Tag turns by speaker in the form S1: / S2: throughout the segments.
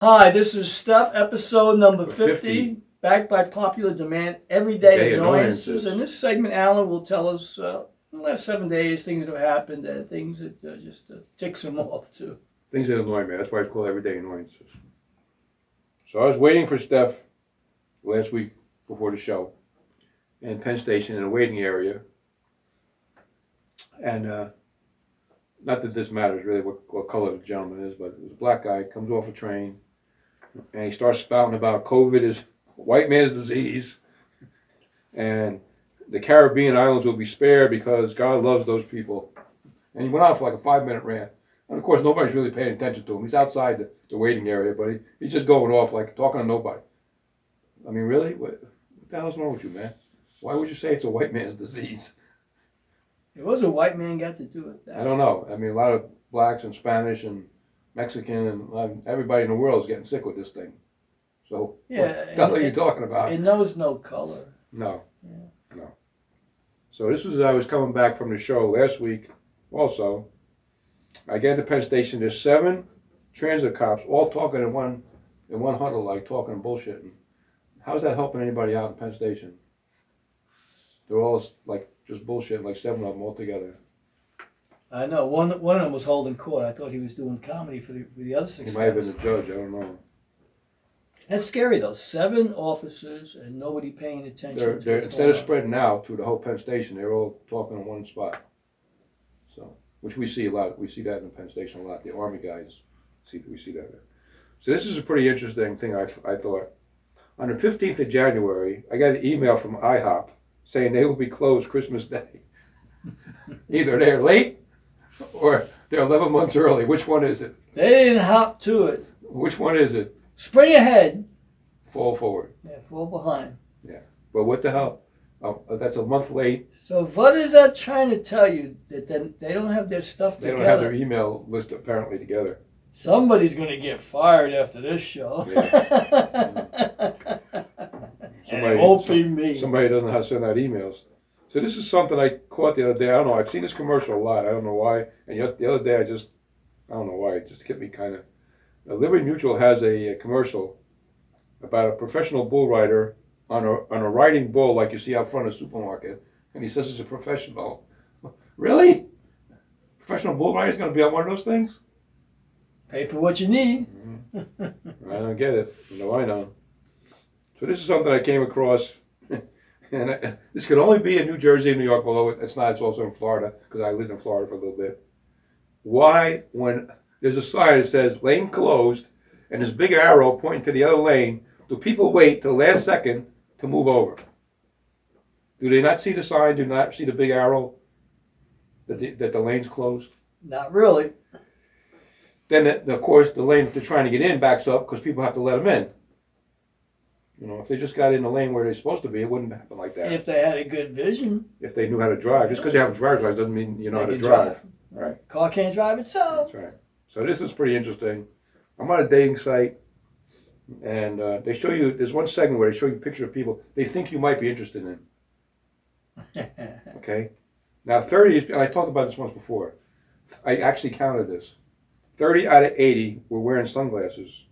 S1: Hi, this is Steph, episode number 50,
S2: 50.
S1: backed by popular demand, everyday
S2: Day
S1: annoyances.
S2: annoyances.
S1: And this segment, Alan will tell us uh, in the last seven days things that have happened, uh, things that uh, just uh, ticks him off too.
S2: Things that annoy me. That's why it's called everyday annoyances. So I was waiting for Steph last week before the show in Penn Station in a waiting area. And uh, not that this matters really what, what color the gentleman is, but it was a black guy, comes off a train, and he starts spouting about COVID is white man's disease. And the Caribbean islands will be spared because God loves those people. And he went on for like a five minute rant. And of course, nobody's really paying attention to him. He's outside the, the waiting area, but he, he's just going off like talking to nobody. I mean, really? What, what the hell's wrong with you, man? Why would you say it's a white man's disease?
S1: It was a white man got to do it.
S2: That I don't know. I mean, a lot of blacks and Spanish and Mexican and um, everybody in the world is getting sick with this thing. So,
S1: Yeah,
S2: what the hell
S1: and-
S2: are you talking about?
S1: It knows no color.
S2: No,
S1: Yeah.
S2: no. So this was I was coming back from the show last week. Also, I get to Penn Station. There's seven transit cops all talking in one in one huddle, like talking and bullshitting. How's that helping anybody out in Penn Station? They're all like just bullshitting, like seven of them all together.
S1: Uh, I know one one of them was holding court. I thought he was doing comedy for the for the other six.
S2: He might have
S1: guys.
S2: been the judge. I don't know.
S1: That's scary though. Seven officers and nobody paying attention.
S2: They're,
S1: to
S2: they're
S1: what's
S2: instead
S1: going
S2: of
S1: on.
S2: spreading out to the whole Penn Station, they're all talking in one spot. So, which we see a lot. We see that in the Penn Station a lot. The Army guys see we see that. There. So this is a pretty interesting thing. I, I thought on the fifteenth of January, I got an email from IHOP saying they will be closed Christmas Day. Either they're late or they're eleven months early. Which one is it?
S1: They didn't hop to it.
S2: Which one is it?
S1: Spring ahead.
S2: Fall forward.
S1: Yeah, fall behind. Yeah.
S2: But what the hell? Oh, that's a month late.
S1: So what is that trying to tell you? That then they don't have their stuff together?
S2: They
S1: together.
S2: don't have their email list apparently together.
S1: Somebody's gonna get fired after this show. and
S2: Somebody-
S1: it won't
S2: some-
S1: be me.
S2: Somebody doesn't know how to send out emails. So this is something I caught the other day. I don't know. I've seen this commercial a lot. I don't know why. And yes, the other day I just, I don't know why. It just hit me kind of. Liberty Mutual has a, a commercial about a professional bull rider on a on a riding bull like you see out front of a supermarket, and he says he's a professional. really? Professional bull rider's going to be on one of those things?
S1: Pay for what you need. Mm-hmm.
S2: I don't get it. No, I don't. So this is something I came across, and I, this could only be in New Jersey and New York, although it's not. It's also in Florida because I lived in Florida for a little bit. Why, when there's a sign that says lane closed and this big arrow pointing to the other lane, do people wait till the last second to move over? Do they not see the sign? Do not see the big arrow that the, that the lane's closed?
S1: Not really.
S2: Then, the- of course, the lane they're trying to get in backs up because people have to let them in. You know, if they just got in the lane where they're supposed to be, it wouldn't happen like that. If,
S1: they had a good vision, if
S2: they knew how to drive, just because you have a driver's license doesn't mean you know
S1: they
S2: how to
S1: could
S2: drive. Right.
S1: Car can't drive itself.
S2: That's right. So this is pretty interesting. I'm on a dating site, and uh, they show you. There's one segment where they show you pictures of people they think you might be interested in. Okay. Now, 30 is, and I talked about this once before. I actually counted this. 30 out of 80 were wearing sunglasses.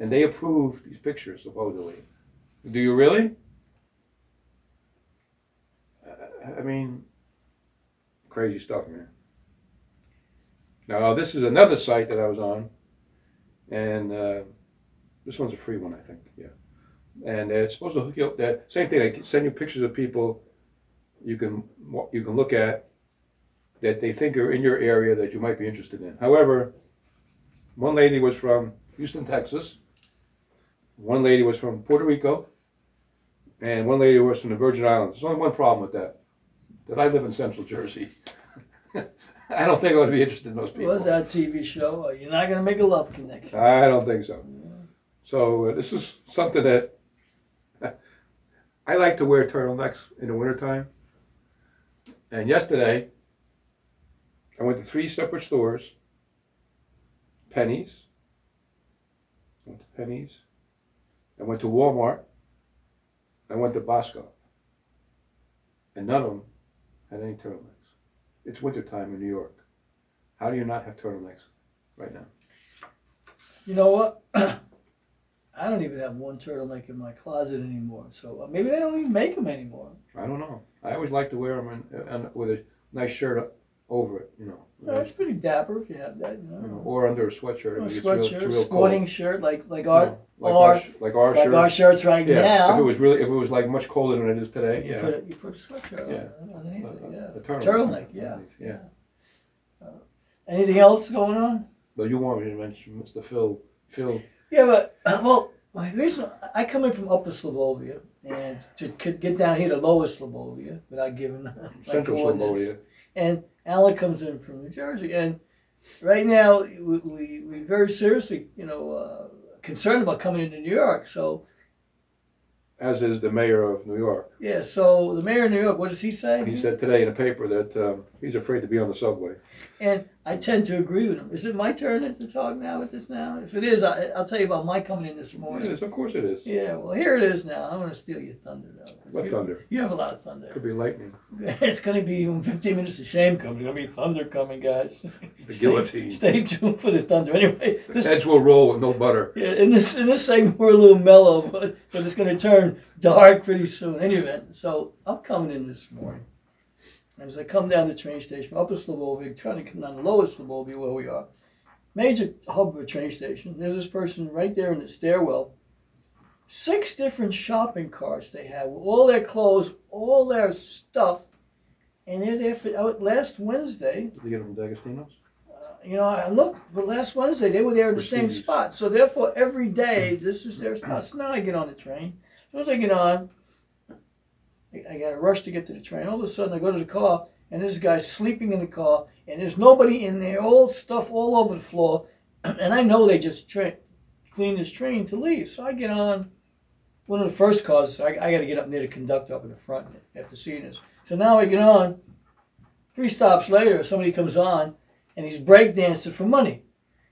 S2: And they approved these pictures, supposedly. Do you really? I mean, crazy stuff, man. Now, this is another site that I was on. And uh, this one's a free one, I think. Yeah. And it's supposed to hook you up. That same thing. They send you pictures of people you can you can look at that they think are in your area that you might be interested in. However, one lady was from Houston, Texas. One lady was from Puerto Rico, and one lady was from the Virgin Islands. There's only one problem with that: that I live in Central Jersey. I don't think I would be interested in those people.
S1: Was that TV show? You're not gonna make a love connection.
S2: I don't think so. So uh, this is something that I like to wear turtlenecks in the wintertime. And yesterday, I went to three separate stores. Penney's. I went to Penney's. I went to Walmart. I went to Bosco. And none of them had any turtlenecks. It's wintertime in New York. How do you not have turtlenecks right now?
S1: You know what? I don't even have one turtleneck in my closet anymore. So uh, maybe they don't even make them anymore.
S2: I don't know. I always like to wear them in, in, with a nice shirt over it, you know.
S1: No, it's pretty dapper if you have that. You
S2: know, or under a sweatshirt.
S1: A
S2: if it's real, it's
S1: sweatshirt,
S2: real
S1: sporting
S2: cold.
S1: shirt like like our
S2: know, like
S1: our-
S2: our, sh- like our
S1: like
S2: shirt.
S1: our shirts right
S2: yeah.
S1: now.
S2: If it was really, if it was like much colder than it is today,
S1: you
S2: yeah.
S1: put a, you put a sweatshirt
S2: Yeah.
S1: on underneath
S2: A-
S1: it.
S2: a-
S1: Yeah.
S2: a turtleneck.
S1: Yeah.
S2: Yeah.
S1: Uh, anything else going on?
S2: But you want me to mention Mr. Phil? Phil.
S1: Yeah, but well, my reason I come in from Upper Slobbovia and to get down here to Lower Slobbovia without giving my
S2: Central
S1: coordinates.
S2: Slavonia.
S1: And Alan comes in from New Jersey, and right now we we, we very seriously, you know, uh, concerned about coming into New York. So
S2: As is the mayor of New York.
S1: yeah, so the mayor of New York, what does he say?
S2: He said today in the paper that um, he's afraid to be on the subway.
S1: And I tend to agree with him. Is it my turn to talk now with this now? If it is, I, I'll tell you about my coming in this morning.
S2: is, of course it is.
S1: Yeah, well, here it is now. I'm going to steal your thunder, though.
S2: What
S1: you,
S2: thunder?
S1: You have a lot of thunder.
S2: Could be lightning.
S1: It's going to be when 15 minutes of shame comes. There's going to be thunder coming, guys.
S2: The
S1: Stay-
S2: guillotine.
S1: Stay tuned for the thunder. Anyway, this,
S2: Heads will roll with no butter.
S1: yeah, in this in this segment we're a little mellow, but, but it's going to turn dark pretty soon. Any event, so I'm coming in this morning. As I come down the train station, Upper Slobbovia, trying to come down to Lower Slobbovia where we are, major hub of a train station. There's this person right there in the stairwell. Six different shopping carts they have with all their clothes, all their stuff, and they're there for oh, last Wednesday.
S2: Did you get them from D'Agostino's?
S1: Uh, you know, I looked, but last Wednesday they were there in the same spot. So therefore, every day this is their spot. So now I get on the train. As soon as I get on, I, got to rush to get to the train. All of a sudden, I go to the car, and this guy's sleeping in the car, and there's nobody in there. All stuff all over the floor, and I know they just tra- cleaned this train to leave. So I get on one of the first cars. I, I got to get up near the conductor up in the front after seeing this. So now I get on. Three stops later, somebody comes on and he's breakdancing for money.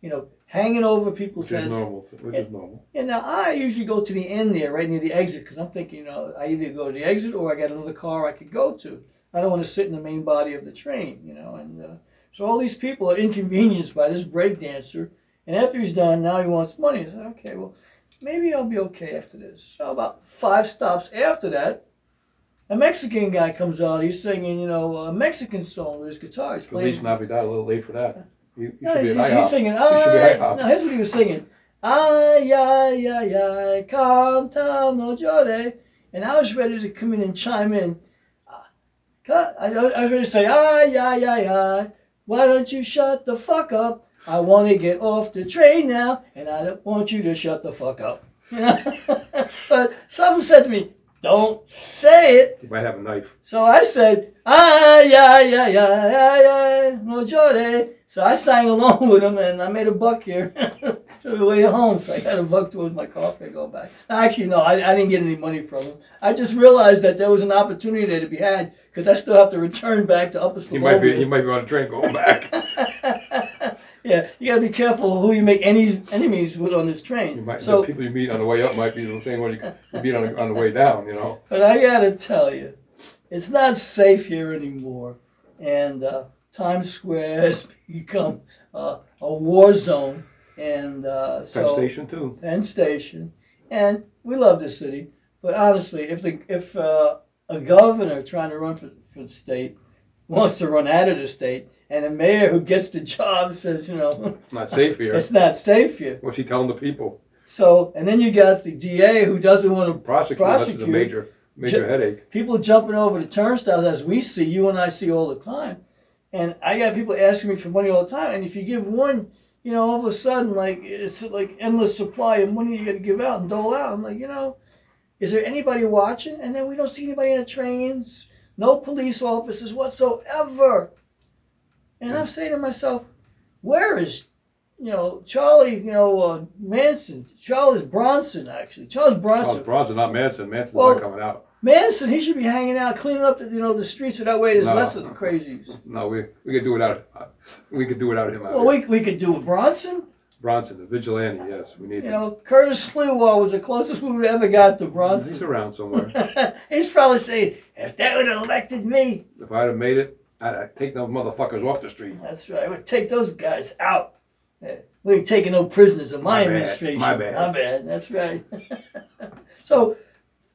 S1: You know, hanging over people's
S2: Which is
S1: heads.
S2: normal. Which is normal.
S1: And now I usually go to the end there, right near the exit, because I'm thinking, you know, I either go to the exit or I got another car I could go to. I don't want to sit in the main body of the train, you know. And uh, so all these people are inconvenienced by this break dancer. And after he's done, now he wants money. I said, okay, well, maybe I'll be okay after this. So about five stops after that, a Mexican guy comes out. He's singing, you know, a Mexican song with his guitar. Well, he's playing.
S2: Feliz Navidad. A little late for that. You, you
S1: No,
S2: should
S1: he's,
S2: be
S1: he's, he's singing.
S2: Be
S1: no, here's what he was singing. Ay, ay, ay, ay, canta no llore. And I was ready to come in and chime in. Uh, ca- I, I was ready to say, ay, ay, ay, ay, why don't you shut the fuck up? I want to get off the train now, and I don't want you to shut the fuck up. but something said to me, don't say it.
S2: You might have a knife.
S1: So I said, ay, ay, ay, ay, ay, ay, no llore. So I sang along with him and I made a buck here to the way home. So I got a buck towards my fare going back. Actually, no, I, I didn't get any money from him. I just realized that there was an opportunity there to be had because I still have to return back to Upper
S2: You might be. You might be on a train going back.
S1: yeah, you got to be careful who you make any enemies with on this train.
S2: You might,
S1: so,
S2: the people you meet on the way up might be the same one you, you meet on the, on the way down. You know.
S1: But I gotta tell you, it's not safe here anymore, and uh, Times Square has become uh, a war zone. And uh,
S2: Penn
S1: so
S2: Station too.
S1: Penn Station, and we love the city. But honestly, if the if uh, a governor trying to run for, for the state wants to run out of the state, and a mayor who gets the job says, you know, it's
S2: Not safe here.
S1: it's not safe here.
S2: What's he telling the people?
S1: So, and then you got the DA who doesn't want to
S2: Prosecute. This is a major, major
S1: Ju-
S2: headache.
S1: people jumping over the turnstiles as we see, you and I see all the time. And I got people asking me for money all the time. And if you give one, you know, all of a sudden, like, it's like endless supply of money you got to give out and dole out. I'm like, you know, is there anybody watching? And then we don't see anybody in the trains, no police officers whatsoever. And I'm saying to myself, where is, you know, Charlie, you know, uh, Manson, Charles Bronson, actually. Charles Bronson.
S2: Charles Bronson, not Manson. Manson's
S1: Well-
S2: not coming out.
S1: Manson, he should be hanging out, cleaning up the you know the streets so that way there's
S2: No.
S1: less of the crazies.
S2: No, we we could do without. Uh, we could do without him. Out
S1: Well, we, we could do it with Bronson.
S2: Bronson, the vigilante. Yes, we need
S1: You
S2: him.
S1: know, Curtis Sliwa was the closest we would ever got to Bronson.
S2: He's around somewhere.
S1: He's probably saying, if they would have elected me,
S2: if I'd have made it, I'd, I'd take those motherfuckers off the street.
S1: that's right, I would take those guys out. We ain't taking no prisoners in my,
S2: My bad,
S1: administration.
S2: my bad.
S1: My bad. That's right. so,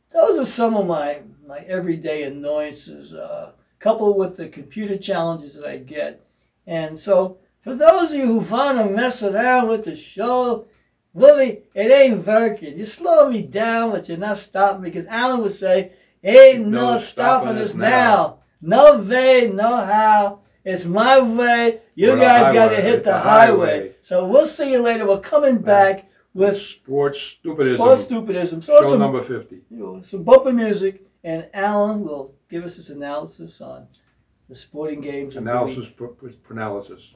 S1: those are some of my my everyday annoyances, uh, coupled with the computer challenges that I get. And so, for those of you who want to mess around with the show, Louis, it ain't working. You're slowing me down, but you're not stopping me. Because Alan would say, ain't no,
S2: No
S1: stopping,
S2: stopping
S1: us
S2: us
S1: now. No way, no how. It's my way. You
S2: We're
S1: guys got to hit the,
S2: the
S1: highway.
S2: highway.
S1: So we'll see you later. We're coming back with
S2: Sports stupidism.
S1: sports stupidism. So
S2: show
S1: some,
S2: number 50.
S1: you know, some bumper music, and Alan will give us his analysis on the sporting games. of the week.
S2: Analysis, pr- pr- analysis.